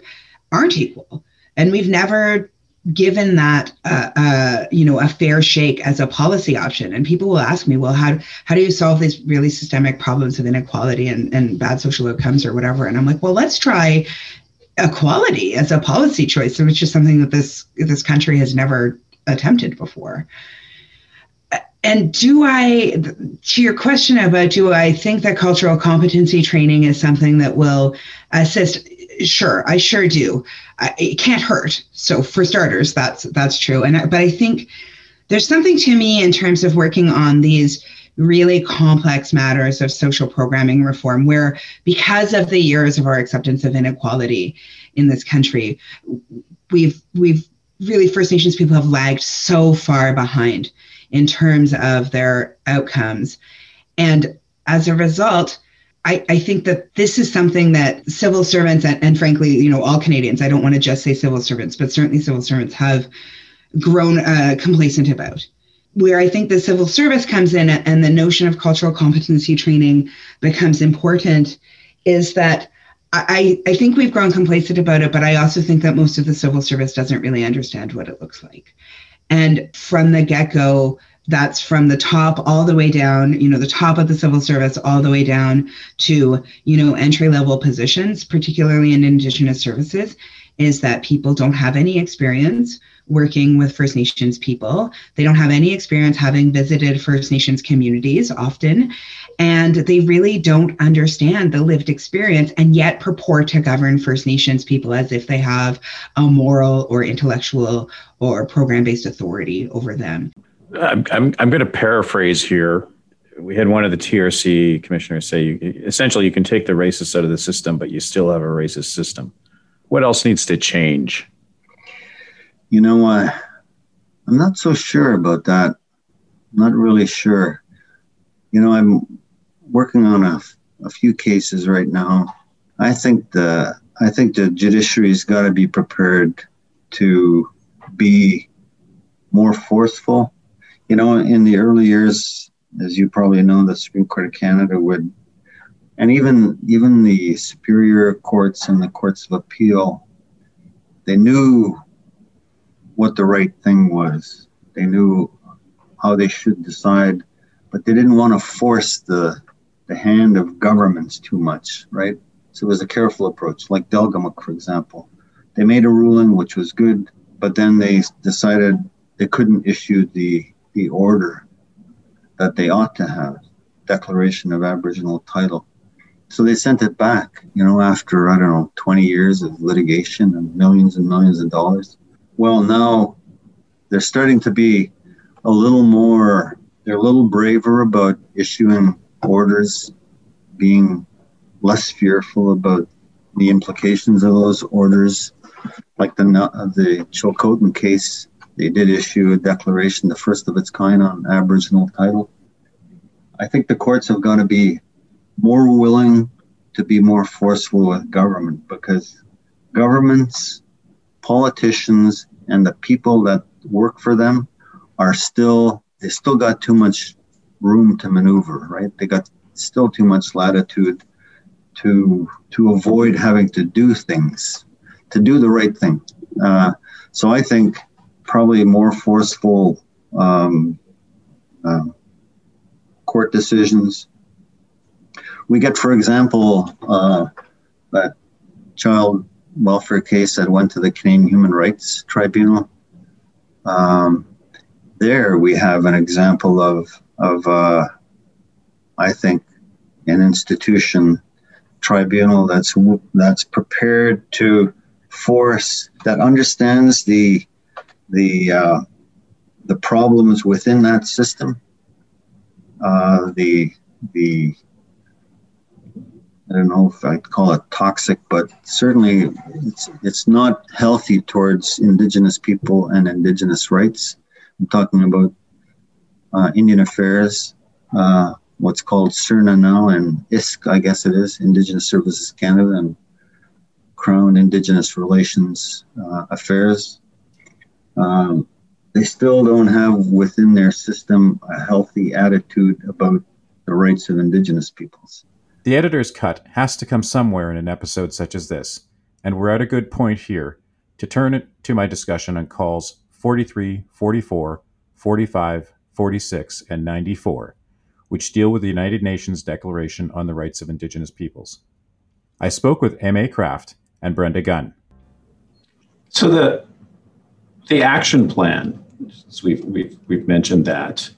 S13: aren't equal. And we've never given that uh, uh, you know a fair shake as a policy option. And people will ask me well how, how do you solve these really systemic problems of inequality and, and bad social outcomes or whatever? And i'm like well let's try equality as a policy choice which is something that this this country has never attempted before and do I, to your question about do I think that cultural competency training is something that will assist? Sure, I sure do. I, it can't hurt. So for starters, that's that's true. And but I think there's something to me in terms of working on these really complex matters of social programming reform, where because of the years of our acceptance of inequality in this country, we've we've really First Nations people have lagged so far behind in terms of their outcomes. And as a result, I, I, think that this is something that civil servants and, and, frankly, you know, all Canadians, I don't want to just say civil servants, but certainly civil servants have grown uh, complacent about. Where I think the civil service comes in and the notion of cultural competency training becomes important is that I, I think we've grown complacent about it, but I also think that most of the civil service doesn't really understand what it looks like. And from the get go, that's from the top all the way down, you know, the top of the civil service all the way down to, you know, entry level positions, particularly in Indigenous services, is that people don't have any experience working with First Nations people. They don't have any experience having visited First Nations communities often. And they really don't understand the lived experience and yet purport to govern First Nations people as if they have a moral or intellectual or program based authority over them.
S9: I'm, I'm, I'm going to paraphrase here. We had one of the TRC commissioners say, you, essentially, you can take the racists out of the system, but you still have a racist system. What else needs to change?
S14: You know, uh, I'm not so sure about that. I'm not really sure. You know, I'm working on a, a few cases right now. I think the I think the judiciary's got to be prepared to be more forceful you know, in the early years, as you probably know, the Supreme Court of Canada would, and even even the superior courts and the courts of appeal, they knew what the right thing was. They knew how they should decide, but they didn't want to force the the hand of governments too much, right? So it was a careful approach, like Delgamuukw, for example. They made a ruling which was good, but then they decided they couldn't issue the the order that they ought to have declaration of aboriginal title so they sent it back you know after i don't know 20 years of litigation and millions and millions of dollars well now they're starting to be a little more they're a little braver about issuing orders being less fearful about the implications of those orders like the uh, the Chilcotin case they did issue a declaration, the first of its kind on Aboriginal title. I think the courts have got to be more willing to be more forceful with government because governments, politicians, and the people that work for them are still, they still got too much room to maneuver, right? They got still too much latitude to to avoid having to do things, to do the right thing. Uh, so I think probably more forceful um, uh, court decisions. We get, for example, uh, that child welfare case that went to the Canadian Human Rights Tribunal. Um, there we have an example of, of uh, I think, an institution tribunal that's that's prepared to force that understands the the uh, the problems within that system, uh, the the I don't know if I'd call it toxic, but certainly it's it's not healthy towards Indigenous people and Indigenous rights. I'm talking about uh, Indian Affairs, uh, what's called CIRNA now, and ISK, I guess it is, Indigenous Services Canada, and Crown Indigenous Relations uh, Affairs um, they still don't have within their system a healthy attitude about the rights of Indigenous peoples.
S3: The editor's cut has to come somewhere in an episode such as this, and we're at a good point here to turn it to my discussion on calls 43, 44, 45, 46, and 94, which deal with the United Nations Declaration on the Rights of Indigenous Peoples. I spoke with Aimee Craft and Brenda Gunn.
S15: So the the action plan, we've, we've, we've mentioned that.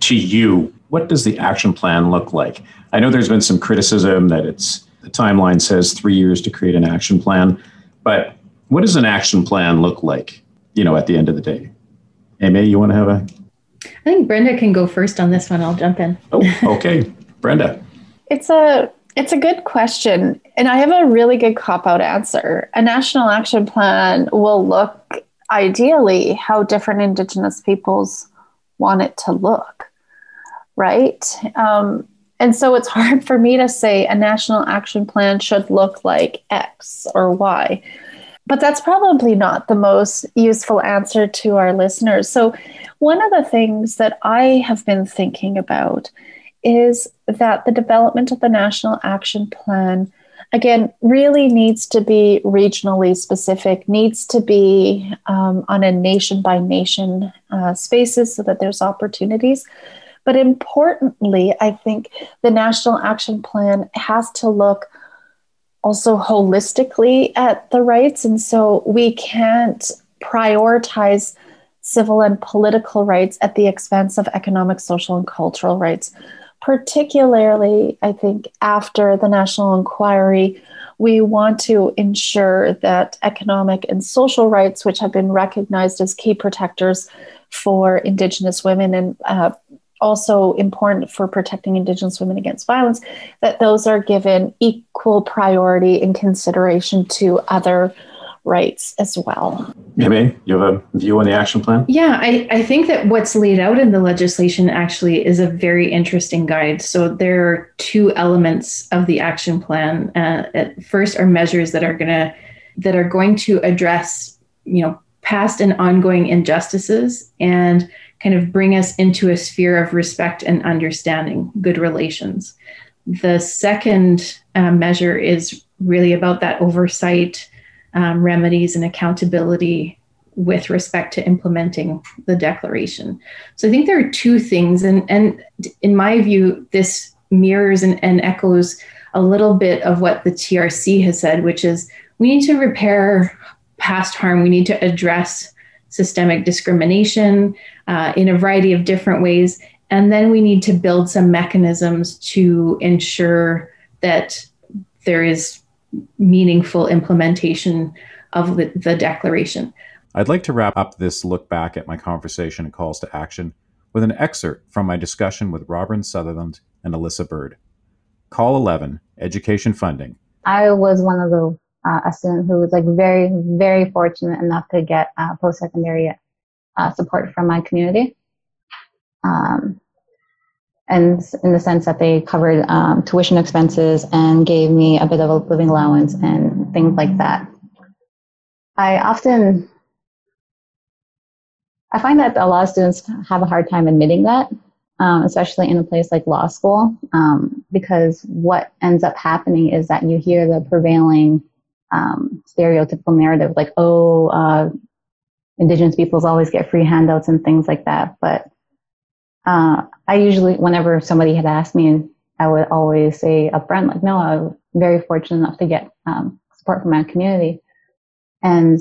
S15: To you, what does the action plan look like? I know there's been some criticism that it's the timeline says three years to create an action plan, but what does an action plan look like? You know, at the end of the day, Aimee, you want to have a?
S16: I think Brenda can go first on this one. I'll jump in.
S15: Oh, okay, [LAUGHS] Brenda.
S17: It's a it's a good question, and I have a really good cop out answer. A national action plan will look ideally how different Indigenous peoples want it to look, right? Um, and so it's hard [LAUGHS] for me to say a national action plan should look like X or Y. But that's probably not the most useful answer to our listeners. So, one of the things that I have been thinking about is that the development of the National Action Plan, again, really needs to be regionally specific, needs to be um, on a nation by nation spaces so that there's opportunities. But importantly, I think the National Action Plan has to look also holistically at the rights. And so we can't prioritize civil and political rights at the expense of economic, social, and cultural rights. Particularly, I think, after the national inquiry, we want to ensure that economic and social rights, which have been recognized as key protectors for Indigenous women and uh, also important for protecting Indigenous women against violence, that those are given equal priority and consideration to other rights as well.
S15: Maybe you have a view on the action plan?
S16: Yeah, I, I think that what's laid out in the legislation actually is a very interesting guide. So there are two elements of the action plan. Uh, at first are measures that are gonna that are going to address, you know, past and ongoing injustices and kind of bring us into a sphere of respect and understanding, good relations. The second uh, measure is really about that oversight, um, remedies, and accountability with respect to implementing the declaration. So I think there are two things, and, and in my view, this mirrors and, and echoes a little bit of what the TRC has said, which is we need to repair past harm, we need to address systemic discrimination uh, in a variety of different ways. And then we need to build some mechanisms to ensure that there is meaningful implementation of the, the declaration.
S3: I'd like to wrap up this look back at my conversation and calls to action with an excerpt from my discussion with Robin Sutherland and Alyssa Bird. Call 11 Education Funding.
S18: I was one of the uh, a student who was like very, very fortunate enough to get uh, post secondary uh, support from my community. Um, and in the sense that they covered um, tuition expenses and gave me a bit of a living allowance and things like that. I often I find that a lot of students have a hard time admitting that, um, especially in a place like law school, um, because what ends up happening is that you hear the prevailing um, stereotypical narrative like, oh, uh, indigenous peoples always get free handouts and things like that. But uh, I usually, whenever somebody had asked me, I would always say upfront, like, no, I'm very fortunate enough to get um, support from my community. And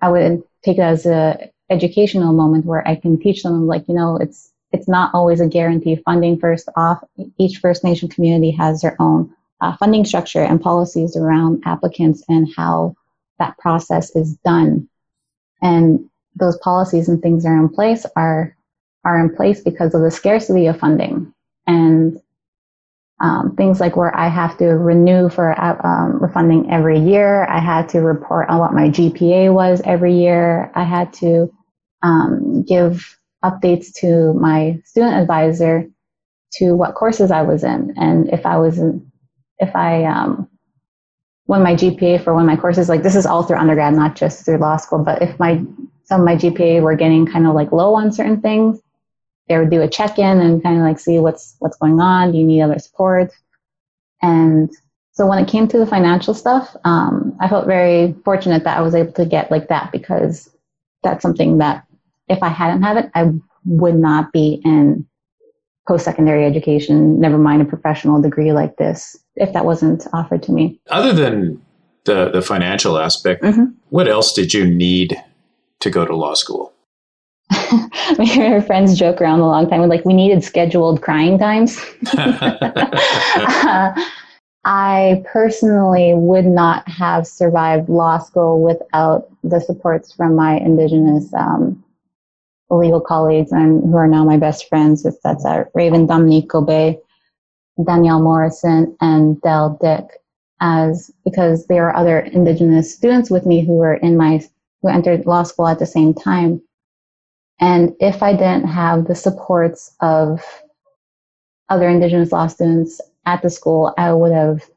S18: I would take it as a educational moment where I can teach them, like, you know, it's it's not always a guarantee funding first off. Each First Nation community has their own uh, funding structure and policies around applicants and how that process is done. And those policies and things are in place are are in place because of the scarcity of funding and um, things like where I have to renew for um, funding every year. I had to report on what my GPA was every year. I had to um, give updates to my student advisor to what courses I was in and if I was in, if I um, when my GPA for one of my courses, like this is all through undergrad, not just through law school, but if my some of my GPA were getting kind of like low on certain things, they would do a check in and kind of like see what's what's going on. Do you need other support? And so when it came to the financial stuff, um, I felt very fortunate that I was able to get like that because that's something that if I hadn't had it, I would not be in post-secondary education, never mind a professional degree like this, if that wasn't offered to me.
S7: Other than the, the financial aspect, mm-hmm. what else did you need to go to law school? [LAUGHS]
S18: My [LAUGHS] friends joke around a long time. Like we needed scheduled crying times. uh, [LAUGHS] I personally would not have survived law school without the supports from my Indigenous um, legal colleagues and who are now my best friends. That's uh, Raven Dominique Gobet, Danielle Morrison, and Del Dick, as because there are other Indigenous students with me who were in my who entered law school at the same time. And if I didn't have the supports of other Indigenous law students at the school, I would have,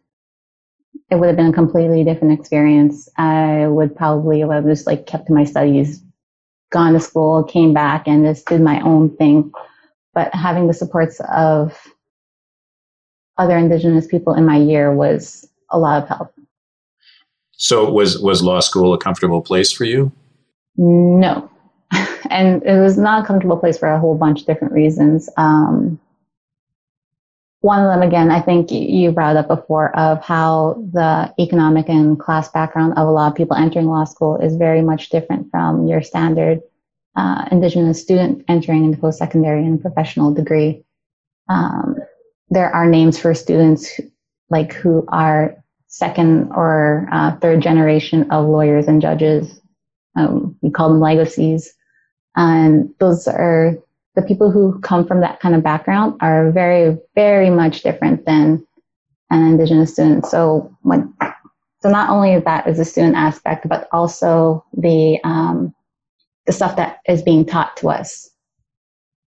S18: it would have been a completely different experience. I would probably have just like kept to my studies, gone to school, came back and just did my own thing. But having the supports of other Indigenous people in my year was a lot of help.
S7: So was, was law school a comfortable place for you?
S18: No. [LAUGHS] and it was not a comfortable place for a whole bunch of different reasons. Um, one of them, again, I think you brought up before, of how the economic and class background of a lot of people entering law school is very much different from your standard uh, Indigenous student entering into post secondary and professional degree. Um, there are names for students like who are second or uh, third generation of lawyers and judges. Um, we call them legacies. And those are the people who come from that kind of background are very, very much different than an Indigenous student. So when, so not only that is the student aspect, but also the um, the stuff that is being taught to us.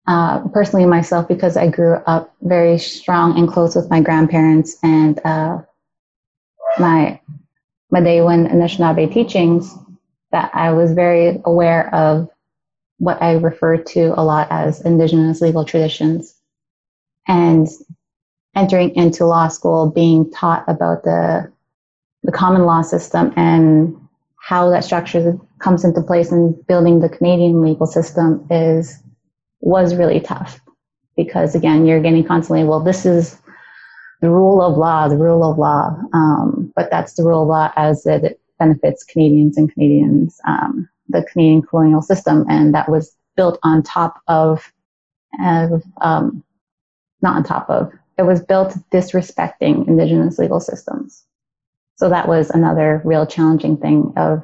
S18: Uh, personally, myself, because I grew up very strong and close with my grandparents and uh, my Madawan Anishinaabe teachings, that I was very aware of what I refer to a lot as indigenous legal traditions. And entering into law school, being taught about the, the common law system and how that structure comes into place in building the Canadian legal system is was really tough because again you're getting constantly well this is the rule of law the rule of law um, but that's the rule of law as it benefits Canadians and Canadians um, the Canadian colonial system, and that was built on top of, uh, um, not on top of, it was built disrespecting Indigenous legal systems. So that was another real challenging thing of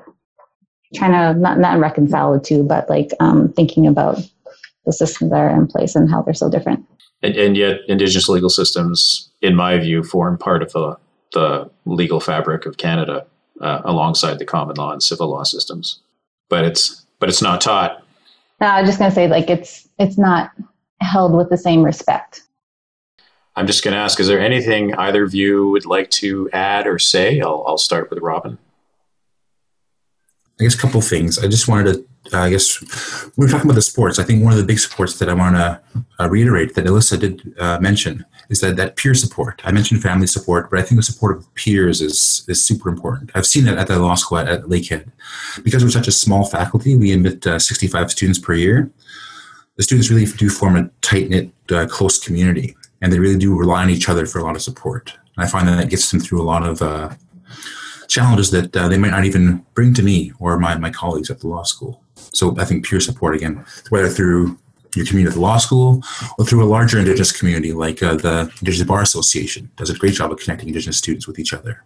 S18: trying to not, not reconcile the two, but like um, thinking about the systems that are in place and how they're so different.
S7: And, and yet, Indigenous legal systems, in my view, form part of the, the legal fabric of Canada uh, alongside the common law and civil law systems but it's but it's not taught.
S18: No, I was just gonna say like it's it's not held with the same respect.
S7: I'm just gonna ask: Is there anything either of you would like to add or say? I'll I'll start with Robin.
S19: I guess a couple things. I just wanted to uh, I guess we were talking about the sports. I think one of the big supports that I want to uh, reiterate that Alyssa did uh, mention is that that peer support. I mentioned family support, but I think the support of peers is is super important. I've seen it at the law school at, at Lakehead because we're such a small faculty. We admit uh, 65 students per year. The students really do form a tight knit, uh, close community, and they really do rely on each other for a lot of support. And I find that that gets them through a lot of uh, challenges that they might not even bring to me or my, my colleagues at the law school. So I think peer support again, whether through your community law school or through a larger Indigenous community like uh, the Indigenous Bar Association, does a great job of connecting Indigenous students with each other.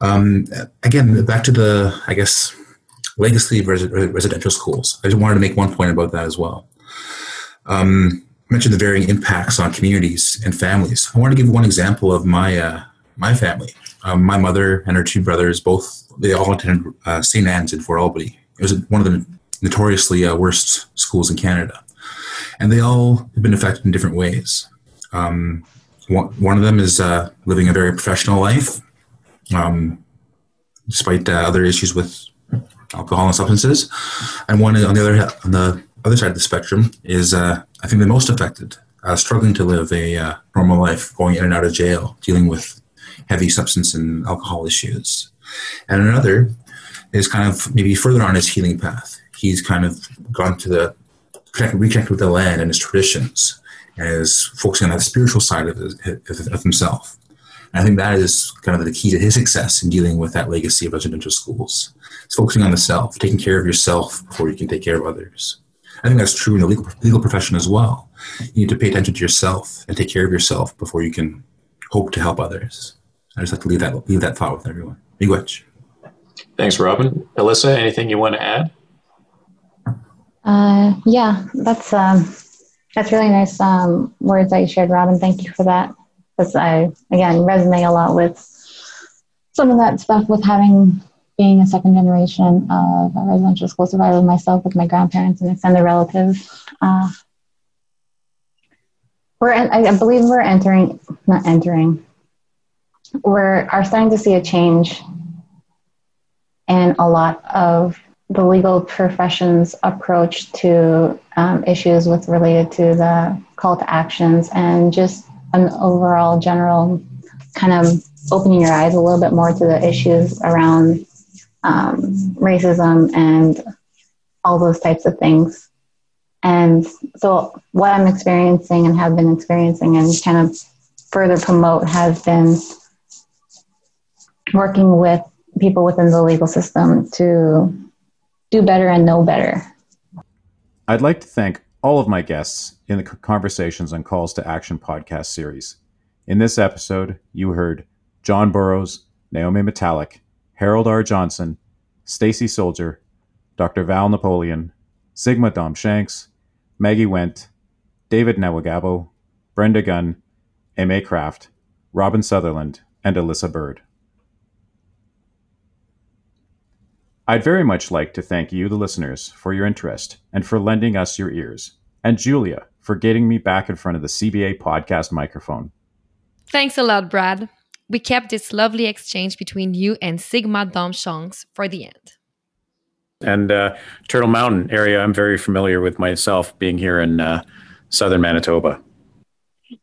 S19: Um, again, back to the, I guess, legacy res- residential schools. I just wanted to make one point about that as well. Um, I mentioned the varying impacts on communities and families. I want to give one example of my uh, my family. Um, my mother and her two brothers both they all attended uh, St. Anne's in Fort Albany, it was one of the notoriously uh, worst schools in Canada, and they all have been affected in different ways. Um, one, of them is uh, living a very professional life, um, despite uh, other issues with alcohol and substances, and one on the other on the other side of the spectrum is uh, I think the most affected, uh, struggling to live a uh, normal life, going in and out of jail, dealing with heavy substance and alcohol issues. And another is kind of maybe further on his healing path. He's kind of gone to the reconnect with the land and his traditions and is focusing on the spiritual side of, of himself. And I think that is kind of the key to his success in dealing with that legacy of residential schools. It's focusing on the self, taking care of yourself before you can take care of others. I think that's true in the legal, legal profession as well. You need to pay attention to yourself and take care of yourself before you can hope to help others. I just like to leave that leave that thought with everyone. Miigwech.
S9: Thanks, Robin. Alyssa, anything you want to add?
S18: Uh, yeah, that's um, that's really nice um, words that you shared, Robin. Thank you for that. Because I again resonate a lot with some of that stuff with having being a second generation of a residential school survivor myself with my grandparents and extended relatives. Uh, we're I believe we're entering not entering. We're are starting to see a change in a lot of the legal profession's approach to um, issues with related to the call to actions and just an overall general kind of opening your eyes a little bit more to the issues around um, racism and all those types of things. And so, what I'm experiencing and have been experiencing and kind of further promote has been working with people within the legal system to do better and know better.
S3: I'd like to thank all of my guests in the Conversations and Calls to Action podcast series. In this episode, you heard John Borrows, Naiomi Metallic, Harold R. Johnson, Stacey Soldier, Dr. Val Napoleon, Signa Daum Shanks, Maggie Wente, David Nahwegahbow, Brenda Gunn, Aimee Craft, Robin Sutherland, and Alyssa Bird. I'd very much like to thank you, the listeners, for your interest and for lending us your ears, and Julia for getting me back in front of the CBA podcast microphone.
S4: Thanks a lot, Brad. We kept this lovely exchange between you and Signa Daum Shanks for the end.
S9: And uh, Turtle Mountain area, I'm very familiar with myself being here in uh, southern Manitoba.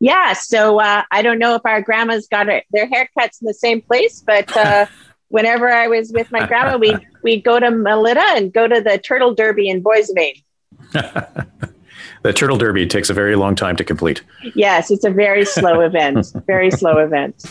S1: Yeah, so uh, I don't know if our grandmas got their haircuts in the same place, but uh, [LAUGHS] whenever I was with my grandma, we'd, [LAUGHS] we'd go to Melita and go to the Turtle Derby in Boissevain. [LAUGHS]
S9: the Turtle Derby takes a very long time to complete.
S1: Yes, it's a very slow [LAUGHS] event, very slow event.